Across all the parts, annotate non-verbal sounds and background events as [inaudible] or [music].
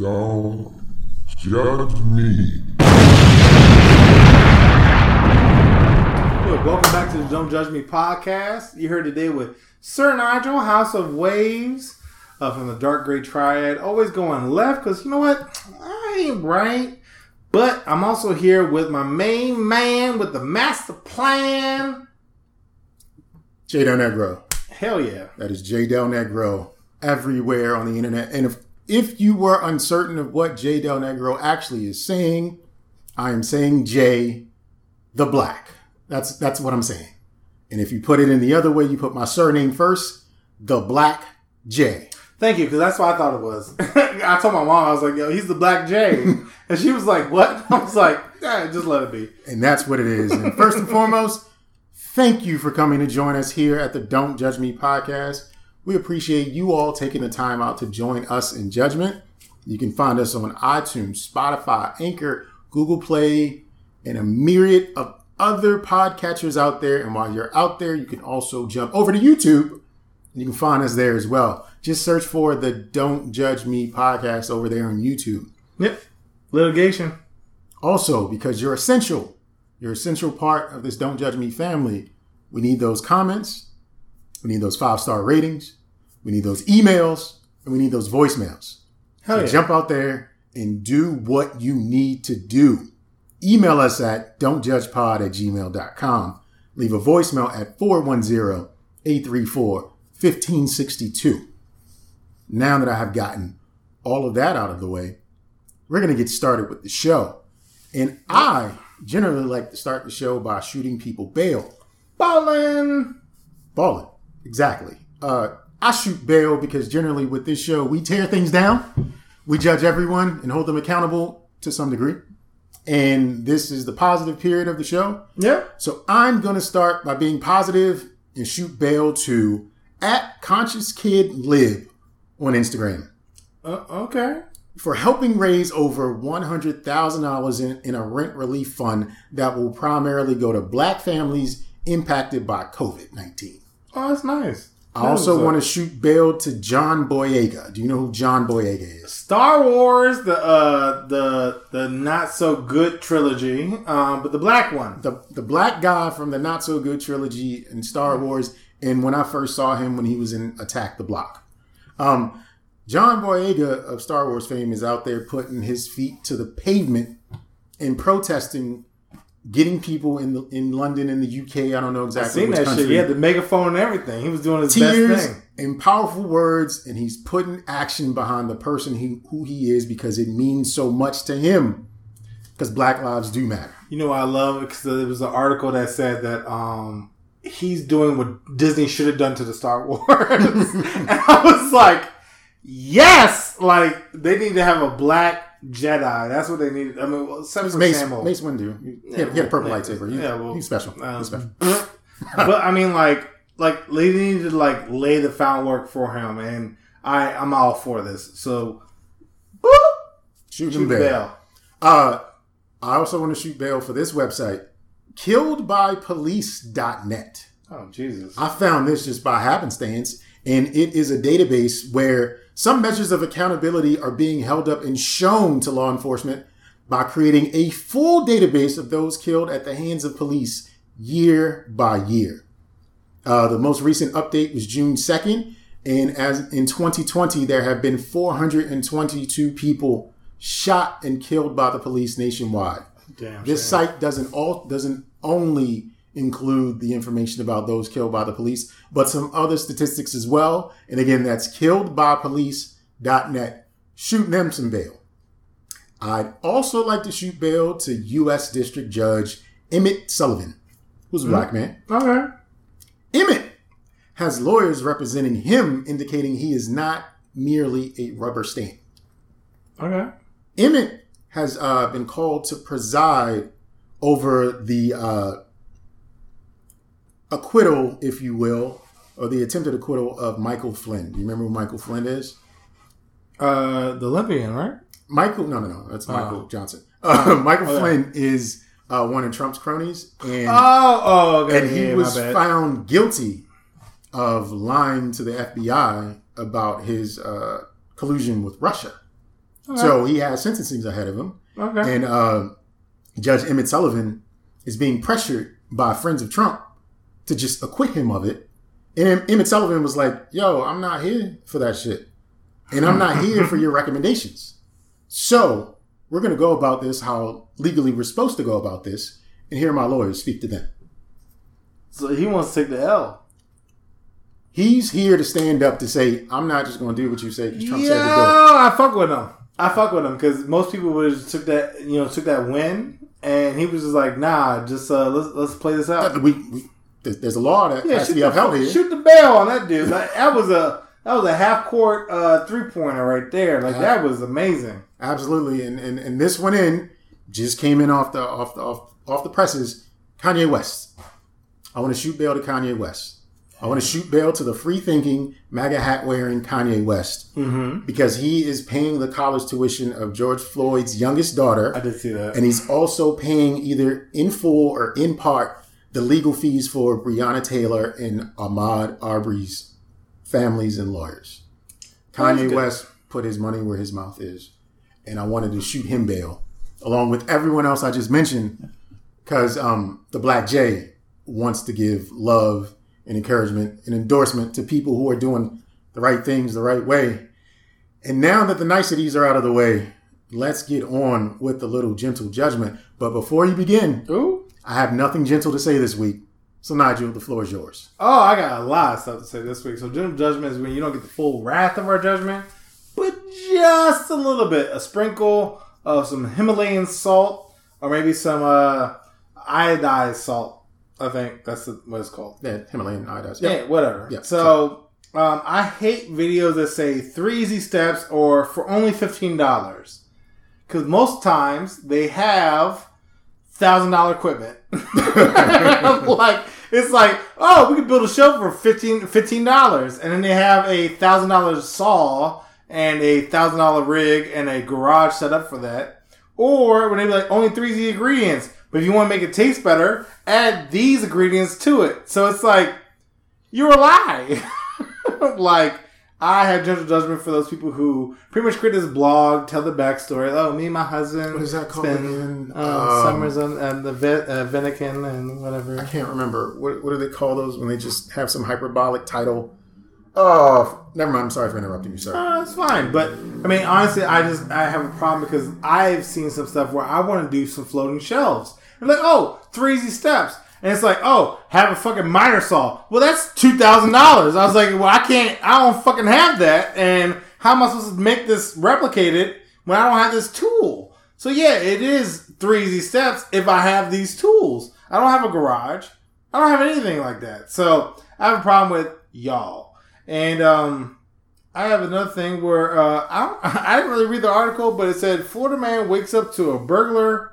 Don't judge me. Look, welcome back to the Don't Judge Me podcast. You heard today with Sir Nigel, House of Waves, uh, from the Dark Gray Triad. Always going left because you know what? I ain't right. But I'm also here with my main man with the master plan. J Del Negro. Hell yeah. That is J Del Negro everywhere on the internet. And if if you were uncertain of what J Del Negro actually is saying, I am saying J the Black. That's that's what I'm saying. And if you put it in the other way, you put my surname first, the Black J. Thank you, because that's what I thought it was. [laughs] I told my mom, I was like, yo, he's the Black J. [laughs] and she was like, what? [laughs] I was like, just let it be. And that's what it is. And first and foremost, thank you for coming to join us here at the Don't Judge Me podcast. We appreciate you all taking the time out to join us in judgment. You can find us on iTunes, Spotify, Anchor, Google Play, and a myriad of other podcatchers out there. And while you're out there, you can also jump over to YouTube and you can find us there as well. Just search for the Don't Judge Me podcast over there on YouTube. Yep. Litigation. Also, because you're essential, you're an essential part of this Don't Judge Me family. We need those comments. We need those five star ratings. We need those emails. And we need those voicemails. Hell So yeah. jump out there and do what you need to do. Email us at don'tjudgepod at gmail.com. Leave a voicemail at 410-834-1562. Now that I have gotten all of that out of the way, we're going to get started with the show. And I generally like to start the show by shooting people bail. Ballin'. Balling. Exactly. Uh, I shoot bail because generally with this show, we tear things down. We judge everyone and hold them accountable to some degree. And this is the positive period of the show. Yeah. So I'm going to start by being positive and shoot bail to at Conscious Kid Lib on Instagram Uh, okay. for helping raise over $100,000 in, in a rent relief fund that will primarily go to black families impacted by COVID 19. Oh, that's nice. I also want to shoot bail to John Boyega. Do you know who John Boyega is? Star Wars, the uh, the the not so good trilogy, um, but the black one. The the black guy from the Not So Good trilogy in Star Wars. And when I first saw him when he was in Attack the Block, um, John Boyega of Star Wars fame is out there putting his feet to the pavement and protesting, getting people in the, in London in the UK. I don't know exactly. I seen that country. shit. He had the megaphone and everything. He was doing his tears best thing. in powerful words, and he's putting action behind the person he, who he is because it means so much to him. Because Black lives do matter. You know, I love because there was an article that said that um, he's doing what Disney should have done to the Star [laughs] Wars, and I was like, yes, like they need to have a black Jedi. That's what they needed. I mean, well, except for Mace. Mace Windu. He had, he had a purple Yeah, lightsaber. He, yeah, well, he's special. um, he's special. [laughs] but I mean, like, like they need to like lay the foundwork for him, and I I'm all for this. So, boop, Shoot shoot bail. bell. Uh, I also want to shoot bail for this website, killedbypolice.net. Oh Jesus! I found this just by happenstance, and it is a database where some measures of accountability are being held up and shown to law enforcement by creating a full database of those killed at the hands of police year by year. Uh, the most recent update was June 2nd, and as in 2020, there have been 422 people shot and killed by the police nationwide. Damn. This shame. site doesn't all doesn't only include the information about those killed by the police, but some other statistics as well. And again, that's killedbypolice.net. Shoot them some bail. I'd also like to shoot bail to U.S. District Judge Emmett Sullivan, who's a black man. Okay. Emmett has lawyers representing him, indicating he is not merely a rubber stamp. Okay. Emmett has uh, been called to preside over the uh, acquittal, if you will, or the attempted acquittal of Michael Flynn. Do you remember who Michael Flynn is? Uh, the Olympian, right? Michael, no, no, no, that's Michael Oh. Johnson. Uh, [laughs] Michael okay. Flynn is uh, one of Trump's cronies, and Oh, oh, okay. and he yeah, was found guilty of lying to the FBI about his uh, collusion with Russia. So he has sentencing ahead of him. Okay. And uh, Judge Emmett Sullivan is being pressured by friends of Trump to just acquit him of it. And Emmett Sullivan was like, yo, I'm not here for that shit. And I'm not here for your recommendations. So we're going to go about this how legally we're supposed to go about this and hear my lawyers speak to them. so he wants to take the L. He's here to stand up to say, I'm not just going to do what you say because Trump yeah, said to do. I fuck with him. I fuck with him because most people would have took that, you know, took that win, and he was just like, nah, just uh, let's let's play this out. We, we, there's there's a law that Yeah, has to be upheld here. shoot the bell on that dude. Like, that was a that was a half court uh, three pointer right there. Like that was amazing. Absolutely, and, and and this one in just came in off the off the off, off the presses. Kanye West. I want to shoot bail to Kanye West. I want to shoot bail to the free thinking, MAGA hat wearing Kanye West Mm-hmm. because he is paying the college tuition of George Floyd's youngest daughter, I did see that. and he's also paying either in full or in part the legal fees for Breonna Taylor and Ahmaud Arbery's families and lawyers. Kanye. West put his money where his mouth is, and I wanted to shoot him bail along with everyone else I just mentioned because um, the Black Jay wants to give love and encouragement and endorsement to people who are doing the right things the right way. And now that the niceties are out of the way, let's get on with the little gentle judgment. But before you begin, Ooh. I have nothing gentle to say this week. So, Nigel, the floor is yours. Oh, I got a lot of stuff to say this week. So, general judgment is when you don't get the full wrath of our judgment, but just a little bit, a sprinkle of some Himalayan salt, or maybe some uh, iodized salt. I think that's the, what it's called. Yeah, Himalayan iodized. Yeah, Yeah. whatever. Yeah, So um, I hate videos that say three easy steps or for only fifteen dollars, because most times they have thousand dollar equipment. [laughs] like it's like, oh, we could build a show for 15 dollars, and then they have a thousand dollar saw and a thousand dollar rig and a garage set up for that. Or when they be like only three Z ingredients, but if you want to make it taste better, add these ingredients to it. So it's like you're a lie. [laughs] like I have gentle judgment for those people who pretty much create this blog, tell the backstory. Oh, me and my husband. What is that called spend. Um, Um, summers on uh, the Ve- uh, Vatican and whatever. I can't remember. What, what do they call those when they just have some hyperbolic title? Oh, never mind. I'm sorry for interrupting you, sir. Uh, it's fine, but I mean, honestly, I just I have a problem because I've seen some stuff where I want to do some floating shelves. I'm like, oh, three easy steps, and it's like, oh, have a fucking miter saw. Well, that's two thousand dollars. I was like, well, I can't, I don't fucking have that, and how am I supposed to make this replicated when I don't have this tool? So yeah, it is three easy steps if I have these tools. I don't have a garage. I don't have anything like that. So I have a problem with y'all. And um, I have another thing where uh, I, [laughs] I didn't really read the article, but it said Florida man wakes up to a burglar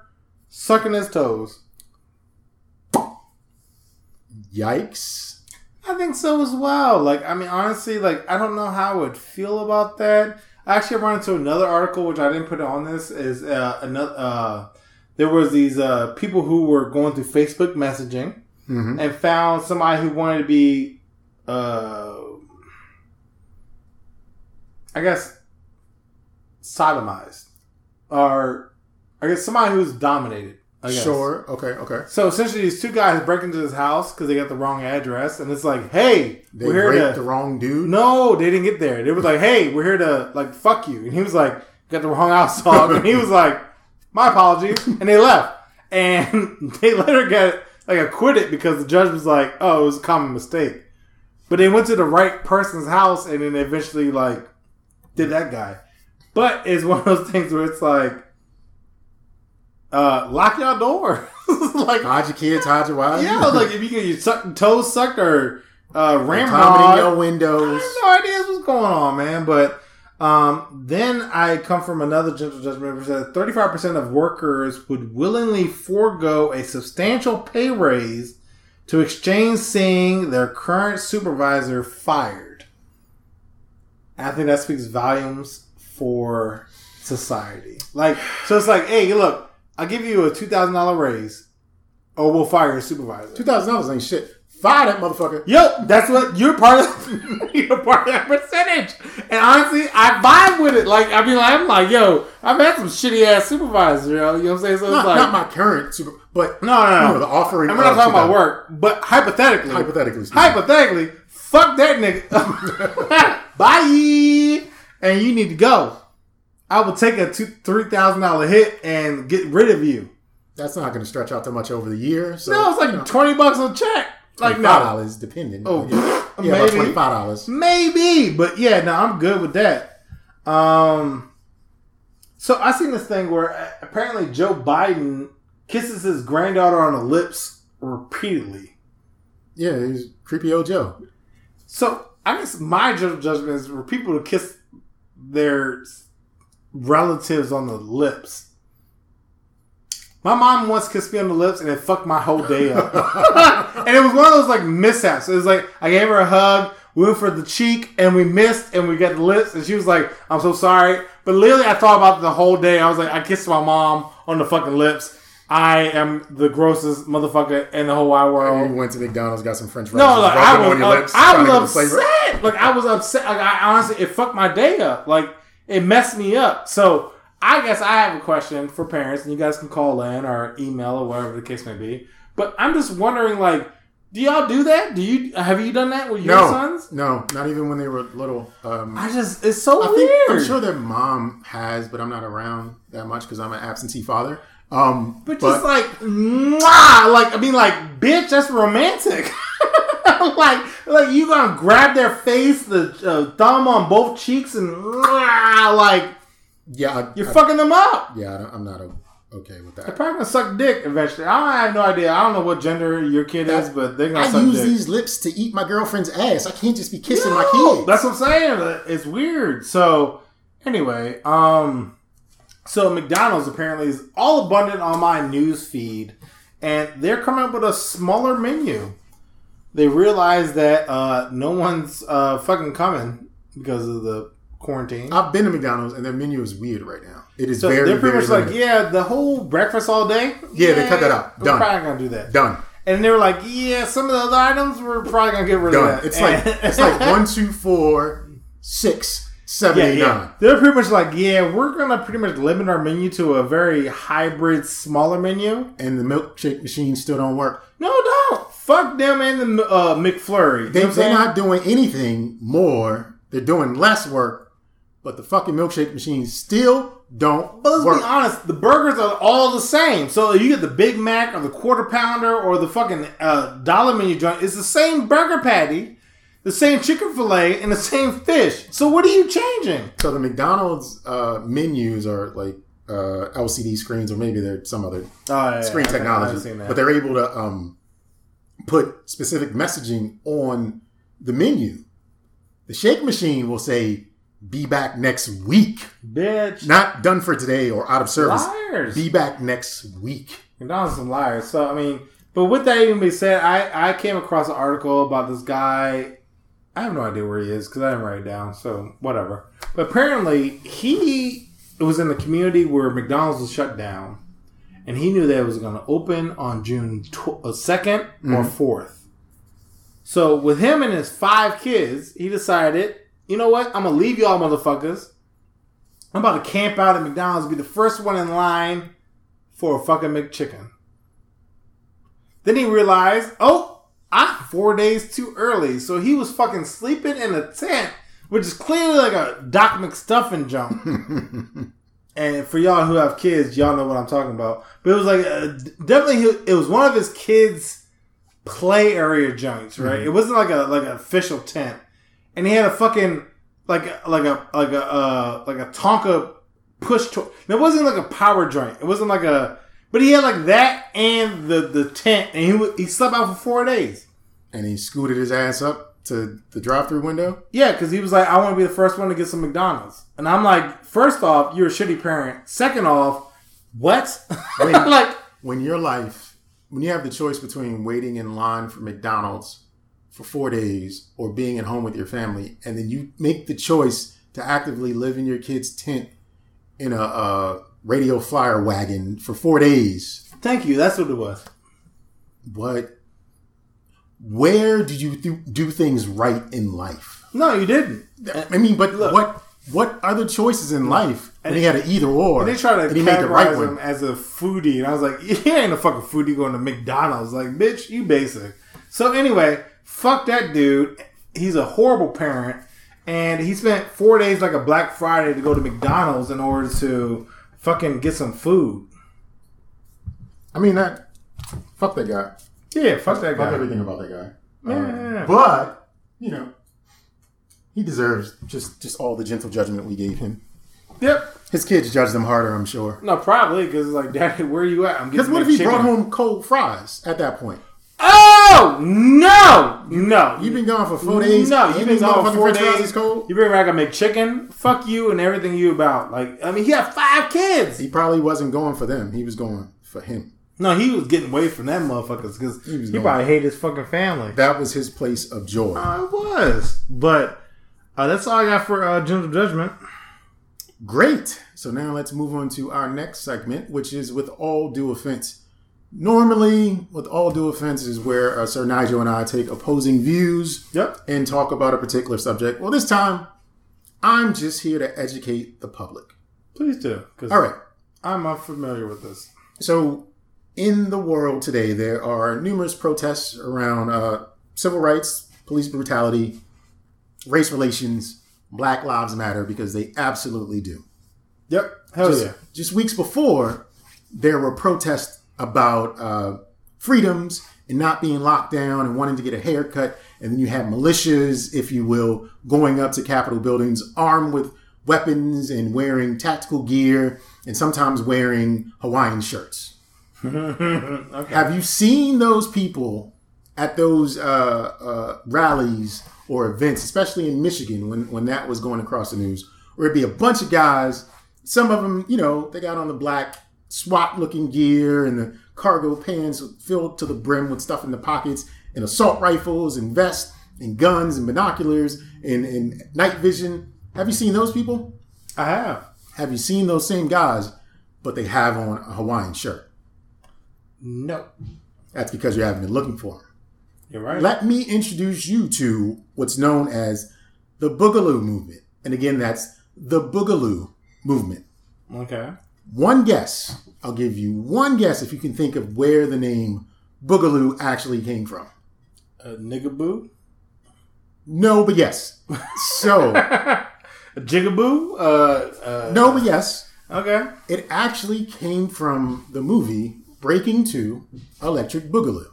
sucking his toes. Yikes. I think so as well. Like, I mean, honestly, like, I don't know how I would feel about that. Actually, I actually ran into another article, which I didn't put on this, is uh, another, uh, there was these uh, people who were going through Facebook messaging Mhm. and found somebody who wanted to be, uh, I guess, sodomized. Or, I guess, somebody who's dominated. Sure. Okay. Okay. So essentially, these two guys break into his house because they got the wrong address, and it's like, "Hey, They we're here raped to." the wrong dude. no, they didn't get there. They was like, "Hey, we're here to like fuck you," and he was like, "Got the wrong house dog," and he was like, "My apologies," and they left, and [laughs] they let later got like acquitted because the judge was like, "Oh, it was a common mistake," but they went to the right person's house, and then eventually like did that guy. But it's one of those things where it's like, uh, lock your door. [laughs] like, Hide your kids. Hide your wives. yeah, like if you get your suck, toes sucked or uh, Vomit in your I windows. have no idea what's going on, man. But um, then I come from another gentle judgment which says 35% of workers would willingly forego a substantial pay raise to exchange seeing their current supervisor fired. I think that speaks volumes for society. Like, so it's like, hey, look, I'll give you a $2,000 raise or we'll fire your supervisor. Two thousand dollars ain't shit. Fire that motherfucker. Yo, that's what you're part of. [laughs] you're part of that percentage. And honestly, I vibe with it. Like I mean, like, I'm like, yo, I've had some shitty ass supervisors. You know, you know what I'm saying? So it's like, not my current super, but no, no, no. know, the offering. I'm not talking about work, but hypothetically, Hypothetically speaking. hypothetically, fuck that nigga. [laughs] [laughs] Bye. And you need to go. I will take a two, three thousand dollar hit and get rid of you. That's not going to stretch out too much over the year. So, No, it's like you know, twenty bucks a check. Like five no, dollars, depending. Oh, yeah, [laughs] yeah about maybe. twenty five dollars. maybe, but yeah, no, I'm good with that. Um, so I seen this thing where uh, apparently Joe Biden kisses his granddaughter on the lips repeatedly. Yeah, he's creepy old Joe. So I guess my ju- judgment is for people to kiss their relatives on the lips. My mom once kissed me on the lips and it fucked my whole day up. [laughs] and it was one of those like mishaps. It was like I gave her a hug, we went for the cheek, and we missed, and we got the lips, and she was like, "I'm so sorry." But literally, I thought about the whole day. I was like, I kissed my mom on the fucking lips. I am the grossest motherfucker in the whole wide world. You went to McDonald's, got some French fries. No, like I was, uh, lips, I was get the flavor. upset. Like I was upset. Like I honestly, it fucked my day up. Like it messed me up. So I guess I have a question for parents, and you guys can call in or email or whatever the case may be. But I'm just wondering, like, do y'all do that? Do you have you done that with your No, sons? no, not even when they were little. Um, I just it's so I weird. think I'm sure their mom has, but I'm not around that much because I'm an absentee father. Um, But just like, mwah, like I mean, like, bitch, that's romantic. [laughs] like, like you gonna grab their face, the uh, thumb on both cheeks, and mwah, like yeah, I, you're I- fucking them up. yeah, I don't- I'm not okay with that. They're probably gonna suck dick eventually. I, don't, have no idea. I don't know what gender your kid is, but they're gonna. I use dick. these lips to eat my girlfriend's ass. I can't just be kissing my No, kids. That's what I'm saying. It's weird. So anyway, um, so McDonald's apparently is all abundant on my news feed, and they're coming up with a smaller menu. They realize that uh, no one's uh, fucking coming because of the quarantine. I've been to McDonald's and their menu is weird right now. It is so very, they're pretty very much like, yeah, the whole breakfast all day. Yeah, they cut that out. We're Done. probably gonna do that. done, And they were like, yeah, some of the other items we're probably gonna get rid of that. It's like [laughs] it's like one, two, four, six, seven, Yeah, eight, yeah. nine. They're pretty much like, yeah, we're gonna pretty much limit our menu to a very hybrid, smaller menu. and the milkshake machine still don't work. No, don't fuck them and the uh, McFlurry. They, you know they're not doing anything more. They're doing less work, but the fucking milkshake machines still don't But let's work. be honest, the burgers are all the same. So you get the Big Mac or the quarter pounder or the fucking uh, dollar menu joint. It's the same burger patty, the same chicken fillet, and the same fish. So what are you changing? So the McDonald's uh, menus are like uh, LCD screens, or maybe they're some other Oh, yeah, screen I've technology, seen that. but they're able to um, put specific messaging on the menu. The shake machine will say, "Be back next week." Bitch. Not done for today or out of service. Liars. Be back next week. McDonald's some liars. So I mean, but with that even being said, I I came across an article about this guy. I have no idea where he is because I didn't write it down. So whatever. But apparently he was in the community where McDonald's was shut down, and he knew that it was going to open on June uh, second or fourth. So with him and his five kids, he decided, you know what? I'm gonna leave y'all motherfuckers. I'm about to camp out at McDonald's, be the first one in line for a fucking McChicken. Then he realized, oh, I'm four days too early. So he was fucking sleeping in a tent, which is clearly like a Doc McStuffin jump. [laughs] and for y'all who have kids, y'all know what I'm talking about. But it was like, uh, definitely, it was one of his kids' play area joints, right? It wasn't like a like an official tent. And he had a fucking like like a like a uh, like a Tonka push to it wasn't like a power joint. It wasn't like a but he had like that and the the tent and he he slept out for four days. And he scooted his ass up to the drive-through window. Yeah, because he was like, I want to be the first one to get some McDonald's. And I'm like, first off, you're a shitty parent. Second off, what? [laughs] Wait. like, When your life, when you have the choice between waiting in line for McDonald's for four days or being at home with your family, and then you make the choice to actively live in your kid's tent in a, uh radio flyer wagon for four days, thank you. That's what it was. what? Where did you th- do things right in life? No, you didn't. I mean, but Look. what what other choices in life? And he had an either or. And They try to and he made the right one. as a foodie, and I was like, [laughs] "He ain't a fucking foodie going to McDonald's." Like, bitch, you basic. So anyway, fuck that dude. He's a horrible parent, and he spent four days like a Black Friday to go to McDonald's in order to fucking get some food. I mean that. Fuck that guy. Yeah, fuck that Fuck guy. everything about that guy. Yeah, Uh, yeah, yeah. But you know, he deserves just just all the gentle judgment we gave him. Yep. His kids judged him harder, I'm sure. No, probably because it's like, [laughs] Daddy, where are you at? I'm Because what if he chicken. brought home cold fries at that point? Oh no, no! You've been gone for four days. No, you've been gone motherfucking four french fries days. is cold. You bring back a McChicken? Fuck you and everything you about. Like, I mean, he had five kids. He probably wasn't going for them. He was going for him. No, he was getting away from that motherfuckers because He he, probably hated his fucking family. That was his place of joy. I was, but uh, that's all I got for uh, Gentle Judgment. Great. So now let's move on to our next segment, which is with all due offense. Normally, with all due offense, is where uh, Sir Nigel and I take opposing views Yep. and talk about a particular subject. Well, this time, I'm just here to educate the public. Please do, All right. I'm unfamiliar with this. So, in the world today, there are numerous protests around uh, civil rights, police brutality, race relations, Black Lives Matter, because they absolutely do. Yep. Hell just, yeah. just weeks before, there were protests about uh, freedoms and not being locked down and wanting to get a haircut. And then you had militias, if you will, going up to Capitol buildings armed with weapons and wearing tactical gear and sometimes wearing Hawaiian shirts. [laughs] okay. Have you seen those people at those uh, uh, rallies or events, especially in Michigan when, when that was going across the news, where it'd be a bunch of guys, some of them, you know, they got on the black SWAT looking gear and the cargo pants filled to the brim with stuff in the pockets and assault rifles and vests and guns and binoculars and, and night vision. Have you seen those people? I have. Have you seen those same guys, but they have on a Hawaiian shirt? No. That's because you haven't been looking for them. You're right. Let me introduce you to what's known as the Boogaloo movement. And again, that's the Boogaloo movement. okay. One guess. I'll give you one guess if you can think of where the name Boogaloo actually came from. A nigaboo? No, but yes. So, [laughs] A jigaboo? Uh, uh, no, but yes. Okay. It actually came from the movie Breaking Two Electric Boogaloo.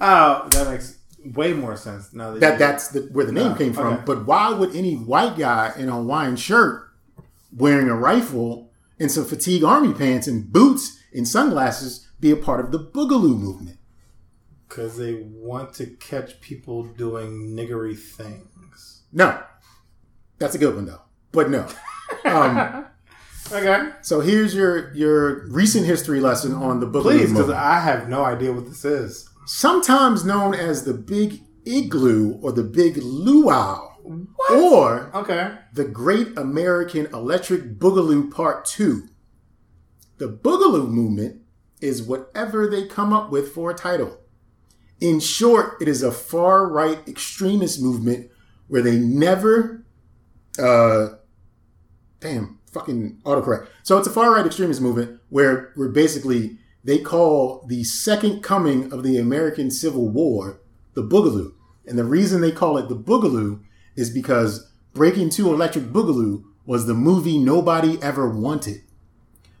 Oh, that makes way more sense now that, That that's the, where the name Oh, came from. okay. But why would any white guy in a Hawaiian shirt, wearing a rifle and some fatigue army pants and boots and sunglasses, be a part of the Boogaloo movement? Because they want to catch people doing niggery things. No, that's a good one though. But no. [laughs] Um, Okay. so here's your your recent history lesson on the Boogaloo Please, because. I have no idea what this is. Sometimes known as the Big Igloo or the Big Luau. Or Okay. The Great American Electric Boogaloo Part 2. The Boogaloo movement is whatever they come up with for a title. In short, it is a far right extremist movement where they never, uh, damn, fucking autocorrect. So it's a far right extremist movement where, we're basically they call the second coming of the American Civil War the Boogaloo. And the reason they call it the Boogaloo is because Breaking Two Electric Boogaloo was the movie nobody ever wanted.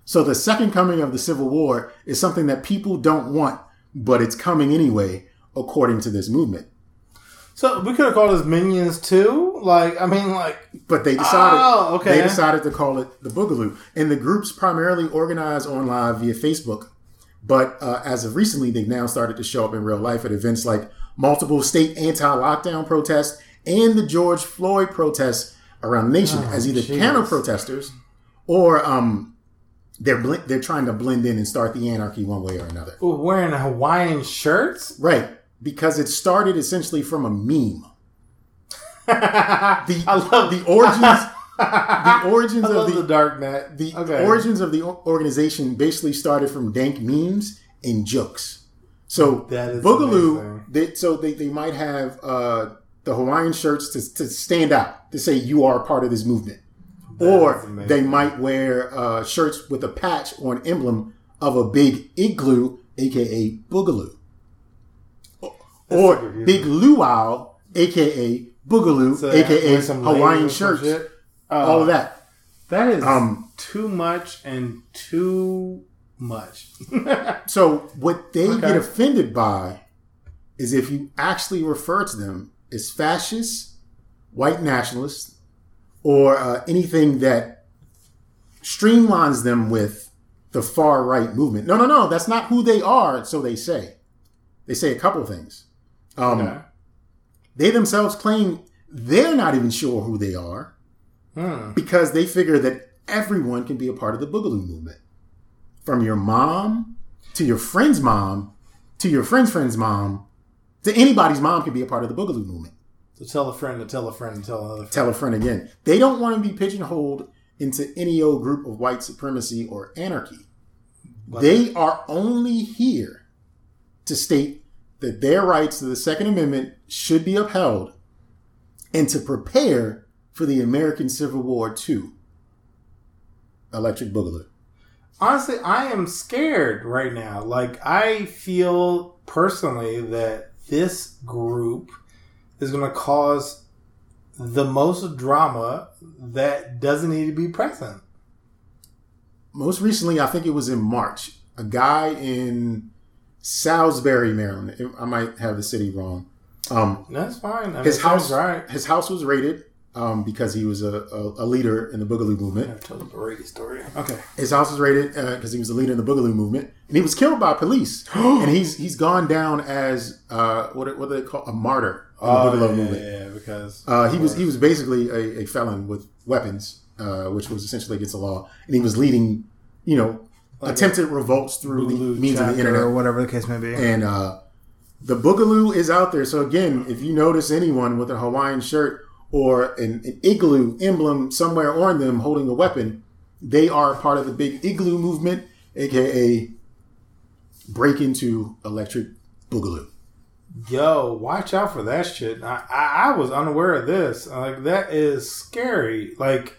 So the second coming of the Civil War is something that people don't want, but it's coming anyway, according to this movement. So we could have called this Minions too. Like, I mean, like, But they decided Oh, okay. they decided to call it the Boogaloo. And the groups primarily organize online via Facebook. But uh, as of recently, they've now started to show up in real life at events like multiple state anti-lockdown protests and the George Floyd protests around the nation as either counter protesters or um, they're bl- they're trying to blend in and start the anarchy one way or another. wearing Hawaiian shirts. Right, because it started essentially from a meme. I The love the origins [laughs] the origins I of love the the, dark net. The okay. origins of the organization basically started from dank memes and jokes. So That is Boogaloo, they, so they, they might have uh, the Hawaiian shirts to, to stand out to say you are part of this movement, That or they might wear uh, shirts with a patch or an emblem of a big igloo, aka Boogaloo, or. Big Luau, aka Boogaloo, So, aka Hawaiian shirts, all Uh, of that. That is Um, too much and too much. [laughs] So what they Okay. get offended by is if you actually refer to them as fascists, white nationalists, or uh, anything that streamlines them with the far right movement. No, no, no, that's not who they are. So they say. They say a couple things. Um, Okay. They themselves claim they're not even sure who they are Hmm. because they figure that everyone can be a part of the Boogaloo movement. From your mom to your friend's mom to your friend's friend's mom to anybody's mom can be a part of the Boogaloo movement. So tell a friend to tell a friend to tell another friend. Tell a friend again. They don't want to be pigeonholed into any old group of white supremacy or anarchy. They are only here to state that their rights to the Second Amendment should be upheld and to prepare for the American Civil War II. Electric Boogaloo. Honestly, I am scared right now. Like, I feel personally that this group is going to cause the most drama that doesn't need to be present. Most recently, I think it was in March, a guy in Salisbury, Maryland. I might have the city wrong. Um, That's fine. I mean, his house, right. his house was raided um, because he was a, a, a leader in the Boogaloo movement. I've told the Brady story. Okay. His house was raided because he was a leader in the Boogaloo movement, and he was killed by police. [gasps] and he's he's gone down as uh, what what do they call a martyr in the Boogaloo Oh, yeah, movement. yeah, because Uh, he was he was basically a, a felon with weapons, uh, which was essentially against the law, and he was leading, you know, attempted revolts through the means of the internet. or whatever the case may be. And uh, the Boogaloo is out there. So again, if you notice anyone with a Hawaiian shirt or an, an igloo emblem somewhere on them holding a weapon, they are part of the big igloo movement, aka break into electric Boogaloo. Yo, watch out for that shit. I, I, I was unaware of this. Like that is scary. Like,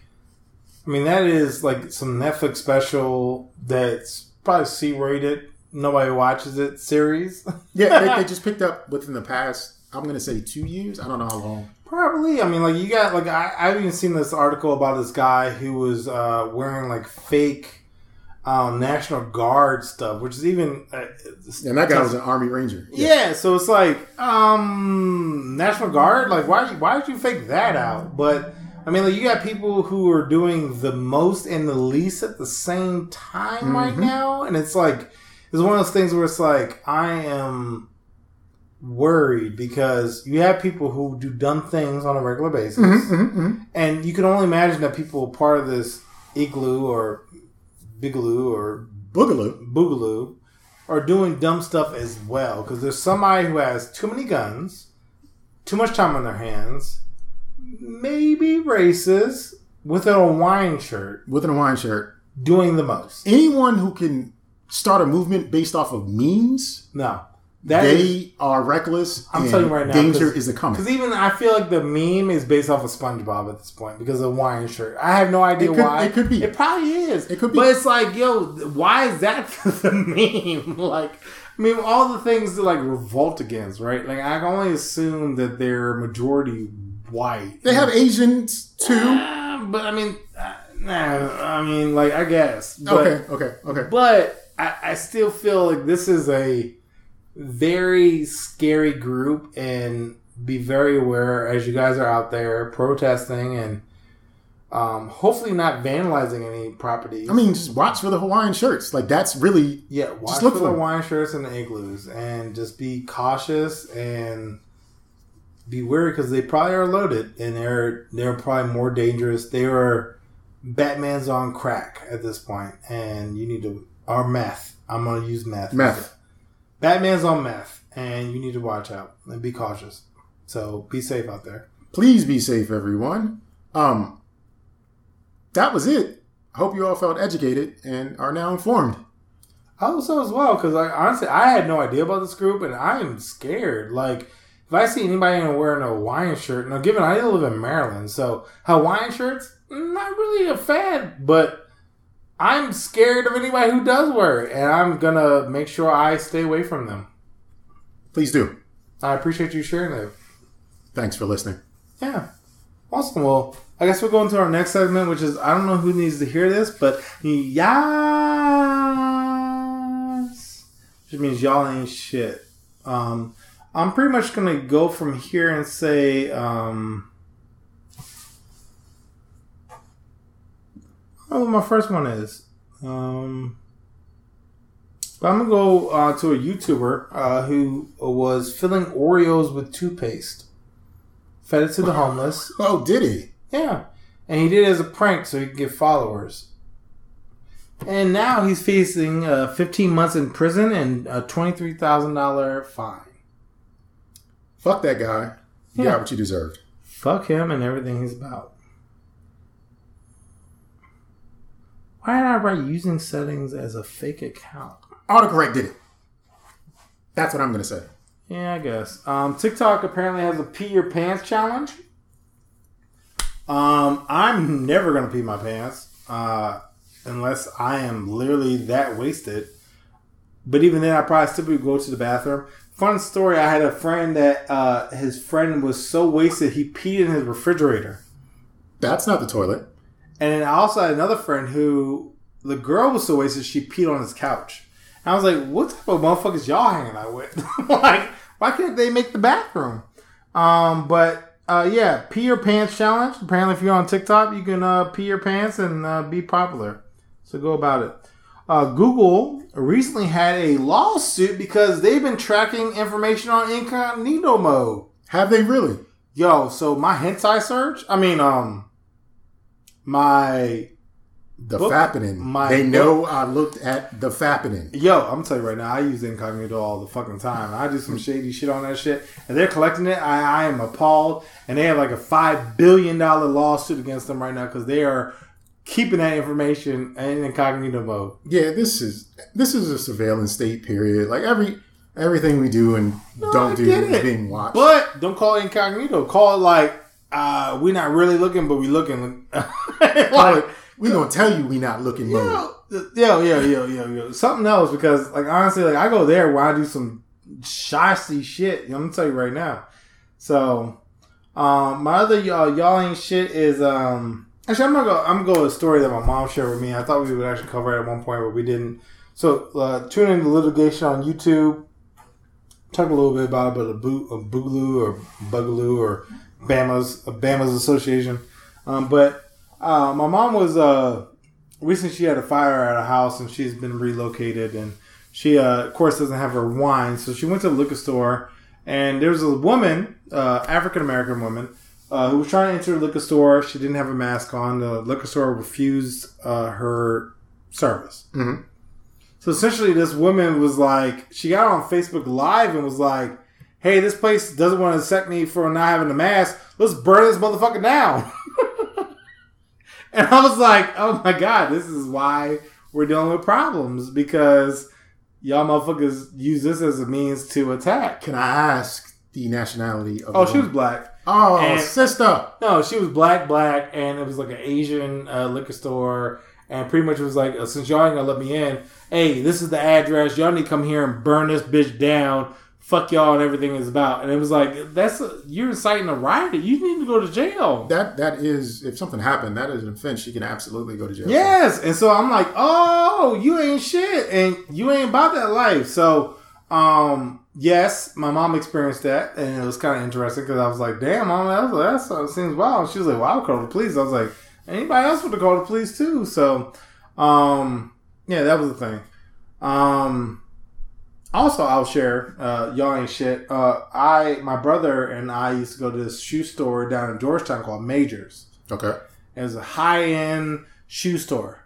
I mean, that is like some Netflix special that's probably C rated. Nobody watches it series. [laughs] Yeah, they, they [laughs] just picked up within the past. I'm gonna say two years. I don't know how long. Probably. I mean, like you got like I, I've even seen this article about this guy who was uh, wearing like fake um, National Guard stuff, which is even uh, And that guy was an Army Ranger. Yeah, so it's like, um, National Guard. Like, why? Why did you fake that out? But I mean, like, you got people who are doing the most and the least at the same time right now, and it's like, it's one of those things where it's like, I am worried because you have people who do dumb things on a regular basis, mm-hmm, mm-hmm, mm-hmm. and you can only imagine that people part of this igloo or bigaloo or Boogaloo. Boogaloo are doing dumb stuff as well because there's somebody who has too many guns, too much time on their hands, maybe races with a Hawaiian shirt, with an Hawaiian shirt. doing the most. Anyone who can start a movement based off of memes, No, that is they are reckless. I'm and telling you right now, danger is a coming. because even I feel like the meme is based off of SpongeBob at this point because of the Hawaiian shirt. I have no idea It could- why. it could be. It probably is. It could be. But it's like, yo, why is that [laughs] the meme? [laughs] Like, I mean, all the things to like revolt against, right? Like, I can only assume that they're majority white. They have Asians too. Uh, but I mean, uh, nah, I mean, like, I guess. But, okay, okay, okay. but I, I still feel like this is a very scary group and be very aware as you guys are out there protesting and um, hopefully not vandalizing any property. I mean, just watch for the Hawaiian shirts. Like that's really yeah, watch look for for the wine shirts and the igloos and just be cautious and be wary because they probably are loaded and they're they're probably more dangerous. They are Batman's on crack at this point, and you need to or meth. I'm gonna use meth. meth. Batman's on meth, and you need to watch out and be cautious. So be safe out there. Please be safe, everyone. Um, that was it. I hope you all felt educated and are now informed. I hope so as well, because like honestly, I had no idea about this group, and I am scared. Like, if I see anybody wearing a Hawaiian shirt, now given I live in Maryland, so Hawaiian shirts not really a fan, but I'm scared of anybody who does it, and I'm gonna make sure I stay away from them. Please do. I appreciate you sharing that. Thanks for listening. Yeah. Awesome. Well, I guess we'll go into our next segment, which is I don't know who needs to hear this, but yes, which means y'all ain't shit. Um, I'm pretty much gonna go from here and say, um, what my first one is. Um, I'm gonna go uh, to a YouTuber uh, who was filling Oreos with toothpaste, fed it to the homeless. Oh, did he? Yeah. And he did it as a prank so he could get followers. And now he's facing uh, 15 months in prison and a $23,000 fine. Fuck that guy. You Yeah. got what you deserved. Fuck him and everything he's about. Why did I write using settings as a fake account? Autocorrect did it. That's what I'm gonna say. Yeah, I guess. Um, TikTok apparently has a pee your pants challenge. Um, I'm never gonna pee my pants uh, unless I am literally that wasted. But even then, I probably still would go to the bathroom. Fun story: I had a friend that uh, his friend was so wasted he peed in his refrigerator. That's not the toilet. And then I also had another friend who the girl was so wasted she peed on his couch. And I was like, what type of motherfuckers y'all hanging out with? [laughs] like, why can't they make the bathroom? Um, but uh, yeah, pee your pants challenge. Apparently, if you're on TikTok, you can uh, pee your pants and uh, be popular. So go about it. Uh, Google recently had a lawsuit because they've been tracking information on incognito mode. Have they really? Yo, so my hentai search, I mean, um, my The Book- fappening. my they know I looked at the fappening. Yo, I'm gonna tell you right now, I use incognito all the fucking time. I do some shady shit on that shit, and they're collecting it. I, I am appalled, and they have like a five billion dollar lawsuit against them right now because they are keeping that information in incognito mode. Yeah, this is this is a surveillance state. Period. Like every everything we do and I don't do is being watched. But don't call it incognito. Call it like uh, we're not really looking, but we looking. [laughs] It, we gonna tell you we not looking yo, yo, yo, yo, yo. Something else because, like, honestly, like I go there where I do some shicey shit. I'm gonna tell you right now. So, um, my other y'all, y'all ain't shit is um. Actually, I'm gonna go. I'm gonna go with a story that my mom shared with me. I thought we would actually cover it at one point, but we didn't. So, uh, tune in to litigation on YouTube. Talk a little bit about it, but a, boo, a boogaloo or bugaloo or Bama's Bama's association. Um, but uh, my mom was uh, recently she had a fire at a house and she's been relocated and she uh, of course doesn't have her wine so she went to the liquor store and there was a woman uh, african american woman uh, who was trying to enter the liquor store she didn't have a mask on the liquor store refused uh, her service Mhm. so essentially this woman was like she got on facebook live and was like hey this place doesn't want to accept me for not having a mask let's burn this motherfucker down [laughs] and I was like, oh my God, this is why we're dealing with problems because y'all motherfuckers use this as a means to attack. Can I ask the nationality of? Oh, she was black. Oh, and- sister. No, she was black, black, and it was like an Asian uh, liquor store. And pretty much was like, since y'all ain't gonna let me in, hey, this is the address. Y'all need to come here and burn this bitch down. Fuck y'all and everything is about. And it was like, that's a, you're inciting a riot. You need to go to jail. That that is if something happened, that is an offense. She can absolutely go to jail. Yes, and so I'm like, oh, you ain't shit, and you ain't about that life. So, um, yes, my mom experienced that, and it was kind of interesting because I was like, damn, mom, that, that's, that seems wild. She was like, well, I'll call the police. I was like, anybody else would have called the police too. So, um, yeah, that was the thing. Um, also, I'll share. Uh, y'all ain't shit. Uh, I, my brother and I used to go to this shoe store down in Georgetown called Majors. Okay. It was a high end shoe store.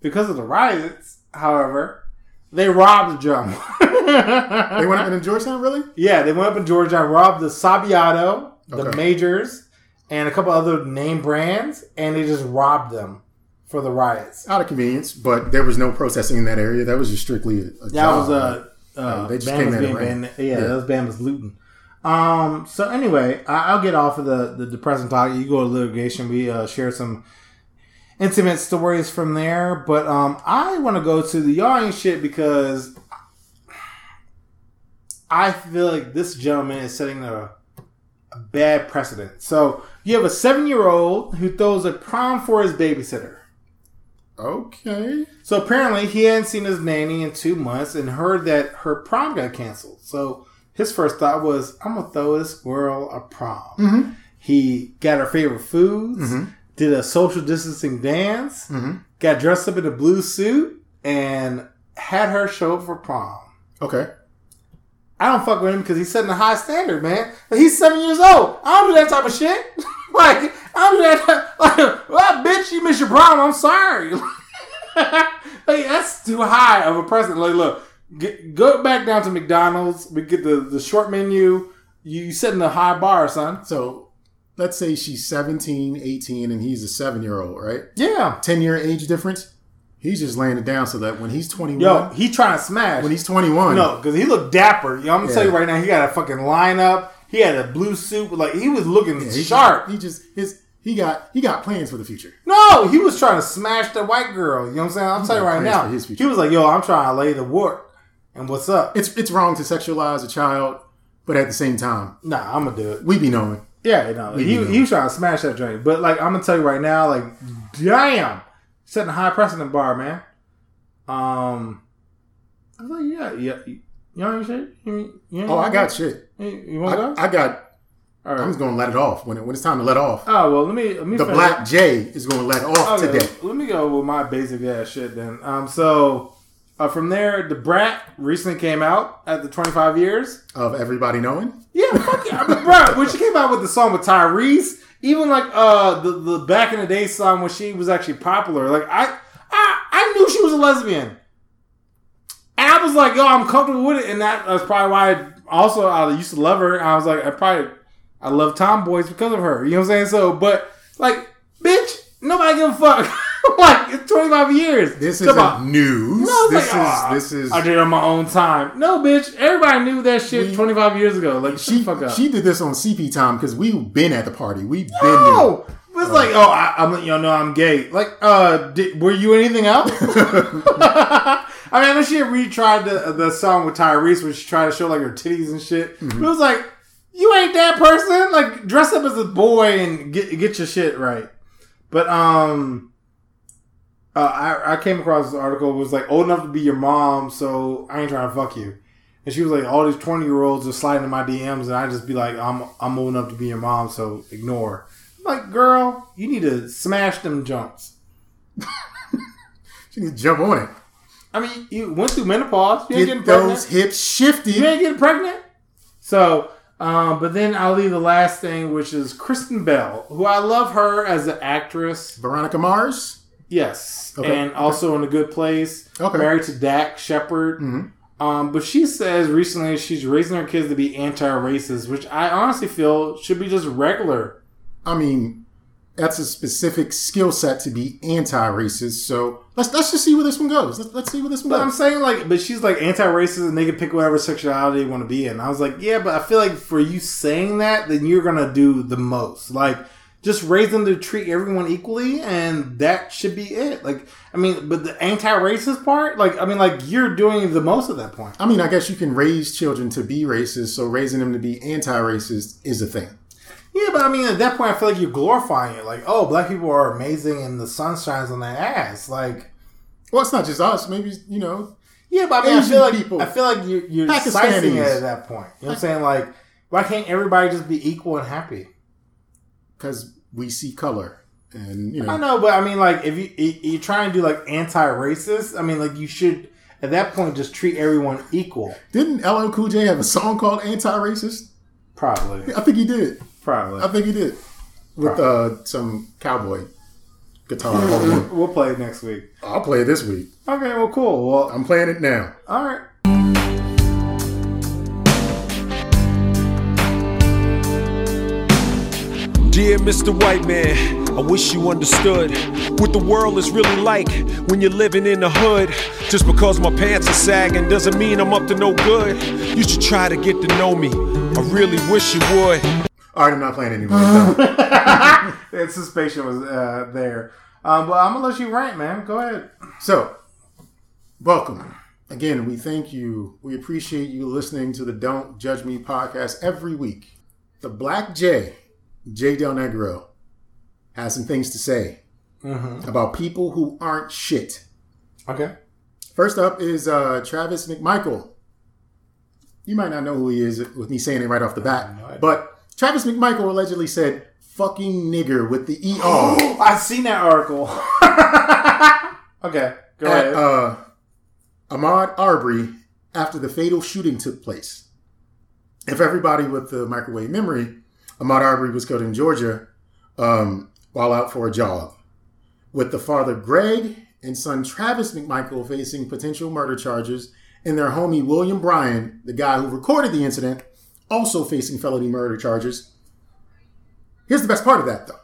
Because of the riots, however, they robbed the jump. [laughs] They went up in Georgetown, really? yeah, they went up in Georgetown, robbed the Sabiato, the Okay. Majors, and a couple other name brands, and they just robbed them for the riots. out of convenience, but there was no protesting in that area. That was just strictly a, a That job. was uh, uh they just Bama's came in and being ran. Yeah, Yeah. that was Bama's looting. Um. So anyway, I, I'll get off of the the depressing talk. You go to litigation. We uh, share some intimate stories from there, but um, I want to go to the y'all shit because I feel like this gentleman is setting a, a bad precedent. So you have a seven year old who throws a prom for his babysitter. Okay. So apparently he hadn't seen his nanny in two months and heard that her prom got canceled. So his first thought was, I'm gonna throw this girl a prom. Mm-hmm. He got her favorite foods, mm-hmm. did a social distancing dance, mm-hmm. got dressed up in a blue suit, and had her show up for prom. Okay. I don't fuck with him because he's setting a high standard, man. He's seven years old. I don't do that type of shit. [laughs] like, I don't. [laughs] Like, well, bitch, you missed your prom. I'm sorry. [laughs] like, that's too high of a precedent. Like, look, get, go back down to McDonald's. We get the, the short menu. You setting a high bar, son. So let's say she's 17, 18, and he's a seven year old, right? Yeah. 10 year age difference. He's just laying it down so that when he's 21, Yo, he trying to smash. when he's 21, No, because he looked dapper. You know, I'm gonna tell you right now, he got a fucking lineup. He had a blue suit. Like he was looking he sharp. He just his he got he got plans for the future. No, he was trying to smash the white girl. You know what I'm saying? I'll tell you right now. He was like, "Yo, I'm trying to lay the work." And what's up? It's it's wrong to sexualize a child, but at the same time, Nah, I'm gonna do it. we be knowing. Yeah, you know, he, he was trying to smash that joint. But like, I'm gonna tell you right now, like, damn, setting a high precedent bar, man. Um, I was like, yeah, yeah, you know what shit? You, you Oh, I got shit. You, you want to I, go? I got. All right. I'm just gonna let it off when it, when it's time to let off. oh well, let me let me The finish. Black J is gonna let off Okay, today. let me go with my basic ass shit then. Um, so uh, from there, Da Brat recently came out at the 25 years. Of everybody knowing, Yeah, fuck yeah, I mean, [laughs] bro. When she came out with the song with Tyrese, even like uh the the back in the day song when she was actually popular, like I I I knew she was a lesbian, and I was like, yo, I'm comfortable with it, and that, that's probably why I also I used to love her. I was like, I probably I love tomboys because of her. You know what I'm saying? So, but like, bitch, nobody give a fuck. [laughs] like it's 25 years. this Come isn't on. news. No, this like, ah, is this is. I did it on my own time. No, bitch. Everybody knew that shit We- 25 years ago. Like, She the fuck up. she did this on CP time because we've been at the party. We've been no, it's like, oh, I, I'm, you know, I'm gay. Like, uh, did, were you anything else? [laughs] [laughs] I mean, I know she had retried the the song with Tyrese, where she tried to show like her titties and shit. But it was like, you ain't that person. Like, dress up as a boy and get get your shit right. But um, uh, I I came across this article. It was like old enough to be your mom, so I ain't trying to fuck you. And she was like, all these twenty year olds are sliding in my DMs, and I just be like, I'm I'm old enough to be your mom, so ignore. I'm like, girl, you need to smash them jumps. [laughs] She needs to jump on it. I mean, you went through menopause. You ain't Get getting pregnant. those hips shifted. You ain't getting pregnant. So, um, but then I'll leave the last thing, which is Kristen Bell, who I love her as an actress. Veronica Mars. Yes, Okay. and also in a good place. Okay. Married to Dax Shepard. Mhm. Um, but she says recently she's raising her kids to be anti-racist, which I honestly feel should be just regular. I mean, that's a specific skill set to be anti-racist. So let's let's just see where this one goes. Let's, let's see where this one But I'm saying like, but she's like anti-racist, and they can pick whatever sexuality they want to be in. I was like, yeah, but I feel like for you saying that, then you're gonna do the most. Like, just raise them to treat everyone equally, and that should be it. Like, I mean, but the anti-racist part, like, I mean, like you're doing the most at that point. I mean, I guess you can raise children to be racist, so raising them to be anti-racist is a thing. But I mean, at that point, I feel like you're glorifying it. Like, oh, black people are amazing, and the sun shines on their ass. Like, Well, it's not just us. Maybe you know, yeah, but I mean, I feel like people. I feel like you're, you're sizing it at that point. You know what I'm saying? Like, why can't everybody just be equal and happy? because we see color, and you I know, know, but I mean, like, if you you, you try and do like anti-racist, I mean, like, you should at that point just treat everyone equal. didn't LL Cool J have a song called "Anti-Racist"? Probably, I think he did. Probably. I think he did with uh, some cowboy guitar. [laughs] We'll play it next week. I'll play it this week. Okay, well, cool. Well, I'm playing it now. all right. Dear Mr. White Man, I wish you understood what the world is really like when you're living in the hood. Just because my pants are sagging doesn't mean I'm up to no good. You should try to get to know me. I really wish you would. All right, I'm not playing anymore. So, [laughs] [laughs] Anticipation was uh, there. Um, but I'm gonna let you rant, man. Go ahead. so, welcome. Again, we thank you. We appreciate you listening to the Don't Judge Me podcast every week. The Black J, J Del Negro, has some things to say about people who aren't shit. Okay. First up is uh, Travis McMichael. You might not know who he is with me saying it right off the bat, no but Travis McMichael allegedly said "fucking nigger" with the ER [gasps] I've seen that article. [laughs] okay. Go at ahead. uh, Ahmaud Arbery after the fatal shooting took place. If everybody with the microwave memory, Ahmaud Arbery was killed in Georgia um, while out for a jog, with the father Greg and son Travis McMichael facing potential murder charges, and their homie William Bryan, the guy who recorded the incident, also facing felony murder charges. Here's the best part of that, though.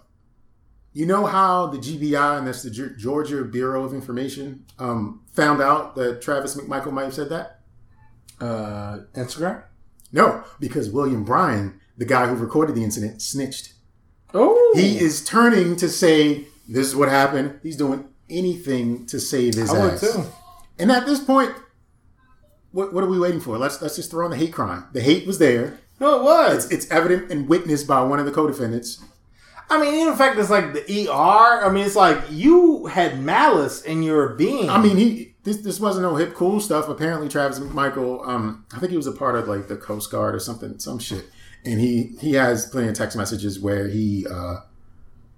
You know how the GBI, and that's the Ge- Georgia Bureau of Information, um, found out that Travis McMichael might have said that? uh, Instagram. No, because William Bryan, the guy who recorded the incident, snitched. Oh, He is turning to say, This is what happened. He's doing anything to save his I would ass. too. And at this point, what, what are we waiting for? Let's let's just throw in the hate crime. The hate was there. No, it was. It's evident and witnessed by one of the co-defendants. I mean, in fact it's like the ER. I mean, it's like you had malice in your being. I mean, he this this wasn't no hip cool stuff. Apparently, Travis McMichael, um, I think he was a part of like the Coast Guard or something, some shit. And he he has plenty of text messages where he uh,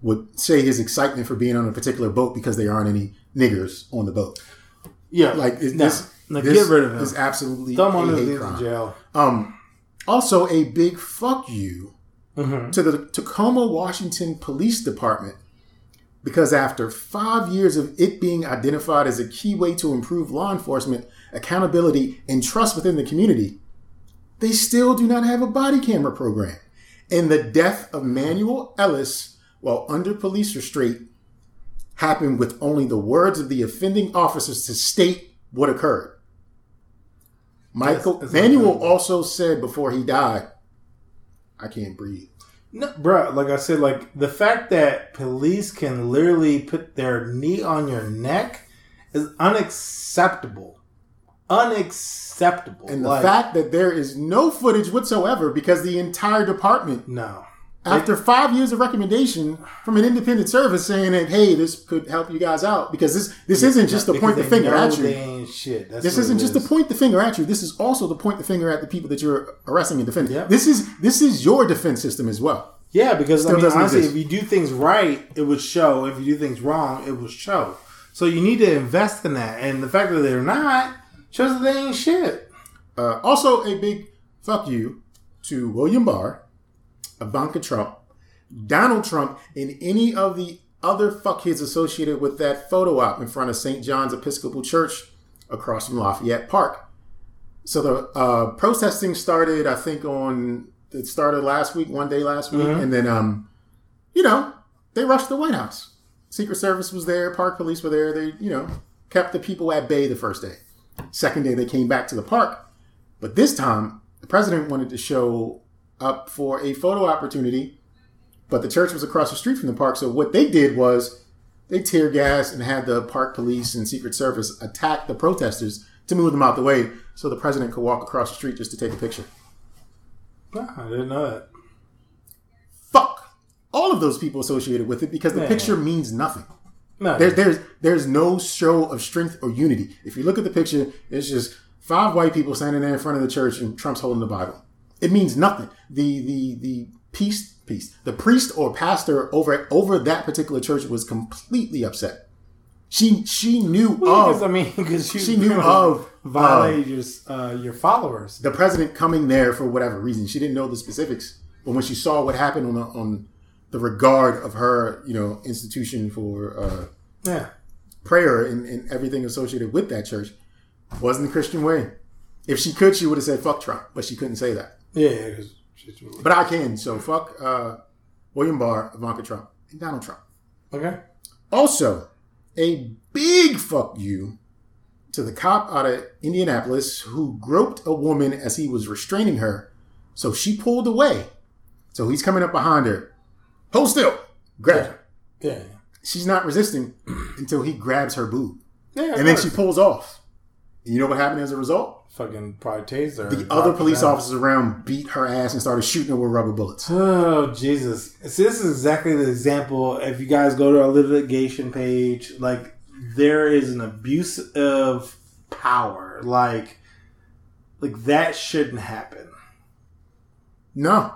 would say his excitement for being on a particular boat because there aren't any niggers on the boat. yeah, Like is no, this, no, this get rid of him. Is absolutely him on a the hate in crime. jail. Um, also, a big fuck you Mm-hmm. to the Tacoma, Washington Police Department because after five years of it being identified as a key way to improve law enforcement accountability and trust within the community, they still do not have a body camera program. And the death of Manuel Ellis while under police restraint happened with only the words of the offending officers to state what occurred. Michael That's- that's Manuel also said before he died, "I can't breathe." No, bro, like I said, like the fact that police can literally put their knee on your neck is unacceptable. Unacceptable. And the Like, fact that there is no footage whatsoever because the entire department, no. After five years of recommendation from an independent service saying that, hey, this could help you guys out, because this this isn't just to point the finger at you. shit. That's This isn't just to point the finger at you. This is also to point the finger at the people that you're arresting and defending. Yeah. This is this is your defense system as well. Yeah, because I mean, honestly, exist. if you do things right, it would show. If you do things wrong, it will show. So you need to invest in that. And the fact that they're not shows that they ain't shit. Uh, also, a big fuck you to William Barr, Ivanka Trump, Donald Trump, and any of the other fuckheads associated with that photo op in front of St. John's Episcopal Church across from Lafayette Park. So the uh, protesting started, I think, on it started last week, one day last week, and then, um, you know, they rushed the White House. Secret Service was there, Park Police were there. They, you know, kept the people at bay the first day. Second day, they came back to the park. But this time, the president wanted to show up for a photo opportunity, but the church was across the street from the park. So what they did was they tear gas and had the park police and Secret Service attack the protesters to move them out the way so the president could walk across the street just to take a picture. I didn't know that. Fuck all of those people associated with it because the Man. picture means nothing. No, There, there's there's no show of strength or unity. If you look at the picture, it's just five white people standing there in front of the church and Trump's holding the Bible. It means nothing. The the the peace piece, the priest or pastor over over that particular church was completely upset. She she knew because of I mean, because she knew [laughs] of violated your uh, your followers. the president coming there for whatever reason. She didn't know the specifics, but when she saw what happened on the, on the regard of her, you know, institution for uh, Yeah, prayer and, and everything associated with that church wasn't the Christian way. If she could, she would have said "fuck Trump," but she couldn't say that. Yeah. she's- But I can, so fuck uh, William Barr, Ivanka Trump, and Donald Trump. Okay. Also, a big fuck you to the cop out of Indianapolis who groped a woman as he was restraining her. So she pulled away. So he's coming up behind her. Hold still. Grab her. Yeah. She's not resisting [clears throat] until he grabs her boob. Yeah. And then she pulls off. You know what happened as a result? fucking probably taser. The other police officers around beat her ass and started shooting her with rubber bullets. Oh Jesus! See, this is exactly the example. If you guys go to our litigation page, like there is an abuse of power. Like, like that shouldn't happen. No.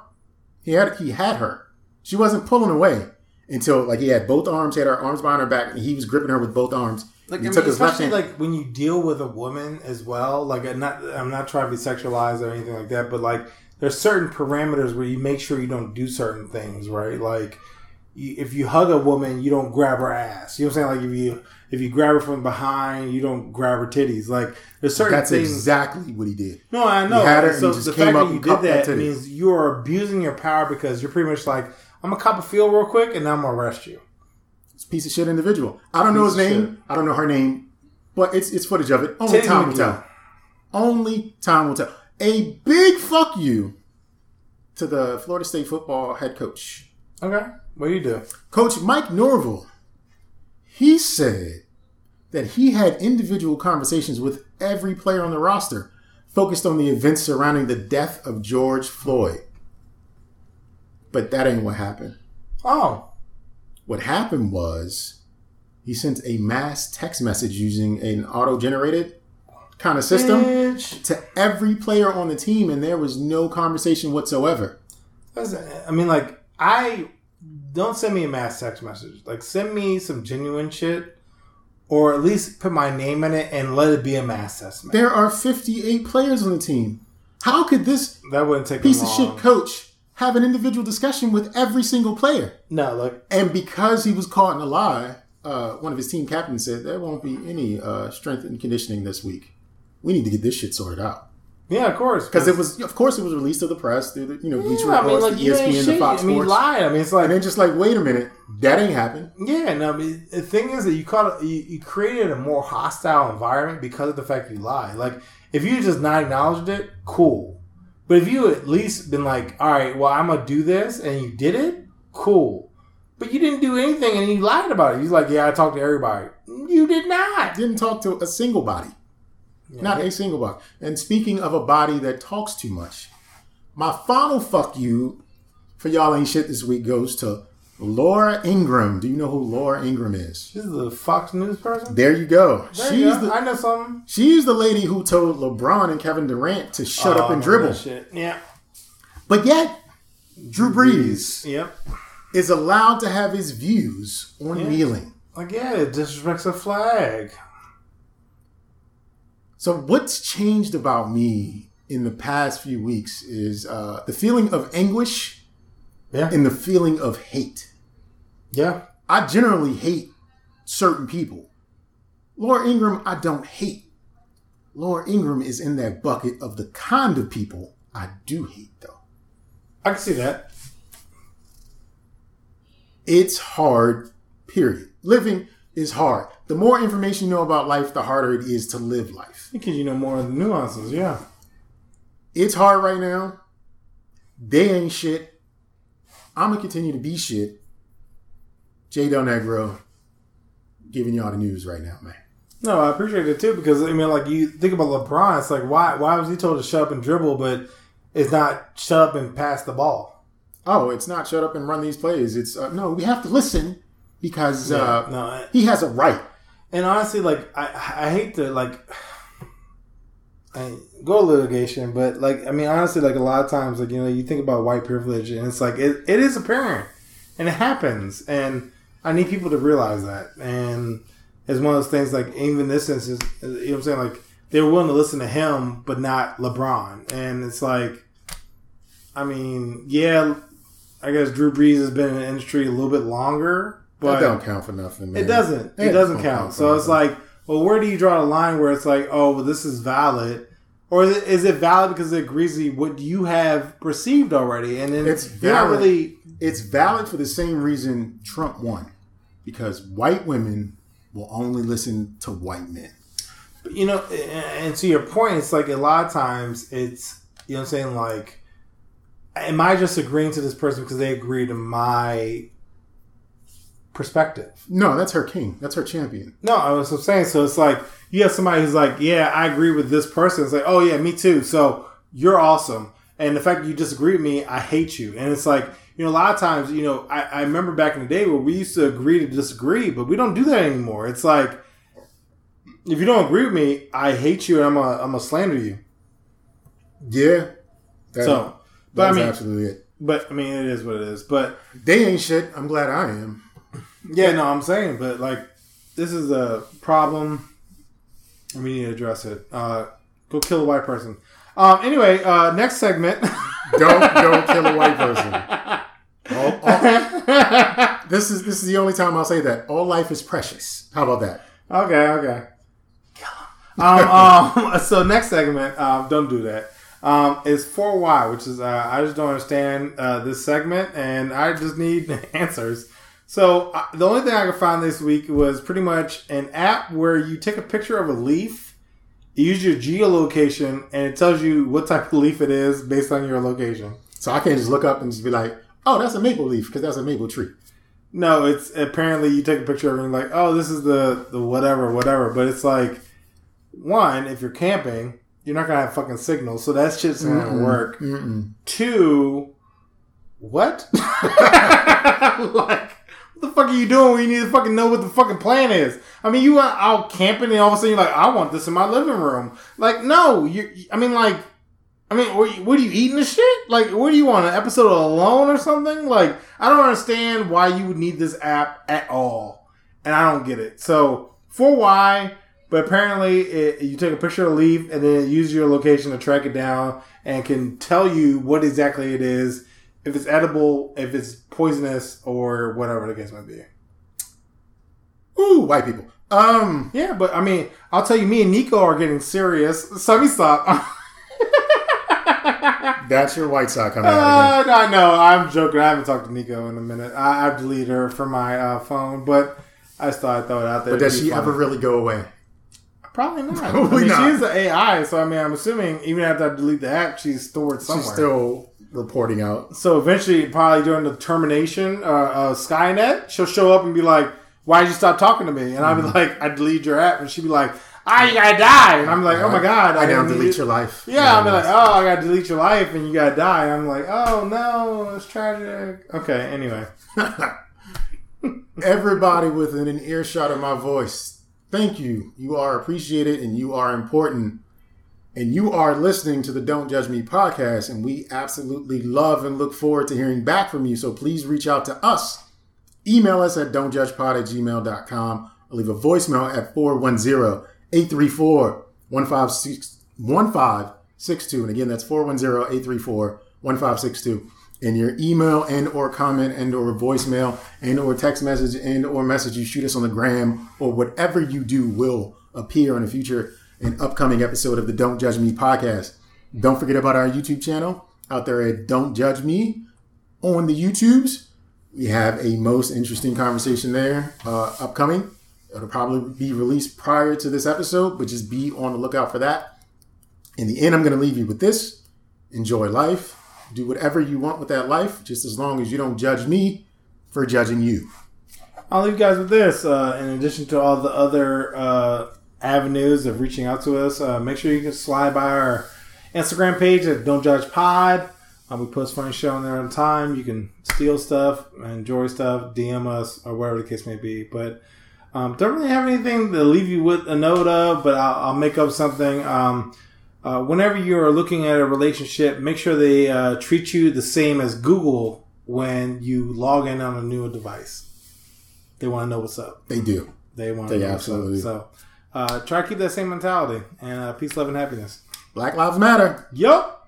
He had he had her. She wasn't pulling away until like he had both arms, he had her arms behind her back, and he was gripping her with both arms. Like he I took mean, especially like when you deal with a woman as well. Like I'm not, I'm not trying to be sexualized or anything like that, but like there's certain parameters where you make sure you don't do certain things, right? Like you, if you hug a woman, you don't grab her ass. You know what I'm saying? Like if you if you grab her from behind, you don't grab her titties. Like there's certain That's things. exactly what he did. No, I know. He had her and so he just the came fact up that you and did that that means you are abusing your power because you're pretty much like, I'm gonna cop a feel real quick and now I'm gonna arrest you. It's a piece of shit individual. I don't know his Piece name. I don't know her name, but it's it's footage of it. Only time will tell. Only time will tell. A big fuck you to the Florida State football head coach. Okay, what do you do? Coach Mike Norvell, he said that he had individual conversations with every player on the roster focused on the events surrounding the death of George Floyd. But that ain't what happened. Oh, What happened was he sent a mass text message using an auto generated kind of system bitch. to every player on the team, and there was no conversation whatsoever. That's- I mean, like, I don't send me a mass text message. Like, send me some genuine shit, or at least put my name in it and let it be a mass text message. There are 58 players on the team. How could this That wouldn't take piece of shit coach have an individual discussion with every single player. No, look, And because he was caught in a lie, uh, one of his team captains said there won't be any uh, strength and conditioning this week. We need to get this shit sorted out yeah, of course, because it was, of course, it was released to the press through the you know Bleacher Yeah, I mean, Reports, like the you ain't ESPN, the. Fox I mean, you Sports, lied. I mean, it's like and then just like, wait a minute, that ain't happened. Yeah, no, I mean, the thing is that you caught you, you created a more hostile environment because of the fact you lied. Like, if you just not acknowledged it, cool. But if you at least been like, all right, well, I'm gonna do this, and you did it, cool. But you didn't do anything, and you lied about it. He's like, yeah, I talked to everybody. You did not. Didn't talk to a single body, not a single body. And speaking of a body that talks too much, my final fuck you for y'all ain't shit this week goes to Laura Ingraham. Do you know who Laura Ingraham is? She's a Fox News person. There you go. There she's you go. the I know something. she's the lady who told LeBron and Kevin Durant to shut up Oh, and dribble. Yeah. But yet, Drew Brees Yep. is allowed to have his views on Yeah. kneeling. Like, yeah, it disrespects a flag. So what's changed about me in the past few weeks is uh, the feeling of anguish Yeah. and the feeling of hate. Yeah. I generally hate certain people. Laura Ingraham, I don't hate. Laura Ingraham is in that bucket of the kind of people I do hate, though. I can see that. It's hard, period. Living is hard. The more information you know about life, the harder it is to live life. Because you know more of the nuances, yeah. It's hard right now. They ain't shit. I'm gonna continue to be shit. Jay Del Negro giving y'all the news right now, man. No, I appreciate it too because I mean, like you think about LeBron, it's like why why was he told to shut up and dribble, but it's not shut up and pass the ball? Oh, it's not shut up and run these plays. It's uh, no, we have to listen because uh, no, I- he has a right. and honestly, like I I hate to like I go litigation, but like I mean, honestly, like a lot of times, like you know, you think about white privilege, and it's like it, it is apparent, and it happens, and I need people to realize that, and it's one of those things. Like even this instance, you know, what I'm saying, like they were willing to listen to him, but not LeBron, and it's like, I mean, yeah, I guess Drew Brees has been in the industry a little bit longer, but that don't count for nothing. Man. it doesn't. It That doesn't count. for So it's like, well, where do you draw the line where it's like, oh, well, this is valid, or is it, is it valid because it agrees with what you have perceived already, and then It's valid. really. it's valid for the same reason Trump won. because white women will only listen to white men. you know, and to your point, it's like a lot of times it's you know what I'm saying like, am I just agreeing to this person because they agree to my perspective? No, that's her king. That's her champion. No, I was saying. So it's like you have somebody who's like, yeah, I agree with this person. It's like, oh yeah, me too. So you're awesome, and the fact that you disagree with me, I hate you. And it's like you know, a lot of times, you know, I, I remember back in the day where we used to agree to disagree, but we don't do that anymore. It's like if you don't agree with me, I hate you, and I'm a I'm gonna slander you. Yeah. That, So, but I mean, absolutely it. but I mean, it is what it is. But They ain't shit. I'm glad I am. Yeah, no, I'm saying, but like, this is a problem, and we need to address it. Uh, go kill a white person. Um, anyway, uh, next segment. [laughs] Don't don't kill a white person. All- all- [laughs] this is this is the only time I'll say that. All life is precious. How about that? okay, okay. Um, [laughs] um, so next segment, um, don't do that. Um, is 4Y, which is uh, I just don't understand uh, this segment, and I just need answers. So uh, the only thing I could find this week was pretty much an app where you take a picture of a leaf, you use your geolocation, and it tells you what type of leaf it is based on your location. So I can't just look up and just be like, "Oh, that's a maple leaf," because that's a maple tree. No, it's apparently you take a picture of it and you're like, oh, this is the the whatever, whatever. But it's like, one, if you're camping, you're not gonna have fucking signal, so that shit's not gonna work. Two, what? [laughs] like, what the fuck are you doing when you need to fucking know what the fucking plan is? I mean, you went out camping and all of a sudden you're like, I want this in my living room. Like, no, you. I mean, like. I mean, what, what are you eating this shit? Like, what do you want? An episode of Alone or something? Like, I don't understand why you would need this app at all, and I don't get it. So, for why? But apparently, it, you take a picture of a leaf and then it uses your location to track it down and can tell you what exactly it is, if it's edible, if it's poisonous, or whatever the case might be. Ooh, white people. Um, Yeah, but I mean, I'll tell you, me and Nico are getting serious. So let me stop. [laughs] that's your white side coming out again. Uh, no, no, I'm joking. I haven't talked to Nico in a minute. I, I've deleted her from my uh, phone, but I just thought I'd throw it out there. But does she ever really go away? Probably not. Probably I mean, not. She is an AI, so I mean, I'm assuming even after I delete the app, she's stored somewhere. She's still reporting out. so eventually, probably during the termination, uh, uh, Skynet, she'll show up and be like, "Why did you stop talking to me?" And I'll Mm-hmm. be like, "I deleted your app," and she'd be like, "Ah, you gotta die," and I'm like, "Oh my god, I now didn't delete your life. Yeah, I'm like, oh, I gotta delete your life and you gotta die. I'm like, oh no, it's tragic. Okay, anyway. [laughs] Everybody within an earshot of my voice, thank you. You are appreciated and you are important. And you are listening to the Don't Judge Me podcast, and we absolutely love and look forward to hearing back from you. So please reach out to us. Email us at don'tjudgepod at gmail.com or leave a voicemail at 410 834 1562. And again, that's 410 834 1562. And your email and or comment and or voicemail and or text message and or message you shoot us on the gram or whatever you do will appear in a future and upcoming episode of the Don't Judge Me podcast. Don't forget about our YouTube channel out there at Don't Judge Me on the YouTubes. We have a most interesting conversation there uh, upcoming. It'll probably be released prior to this episode, but just be on the lookout for that. In the end, I'm going to leave you with this enjoy life, do whatever you want with that life, just as long as you don't judge me for judging you. I'll leave you guys with this. Uh, in addition to all the other uh, avenues of reaching out to us, uh, make sure you can slide by our Instagram page at Don't Judge Pod. Uh, we post funny shit on there on time. You can steal stuff, enjoy stuff, DM us, or whatever the case may be. But um, don't really have anything to leave you with a note of, but I'll, I'll make up something. Um, uh, whenever you're looking at a relationship, make sure they uh, treat you the same as Google when you log in on a new device. They want to know what's up. They do. They want to They know absolutely- what's up. So uh, try to keep that same mentality and uh, peace, love, and happiness. Black Lives Matter. Yup.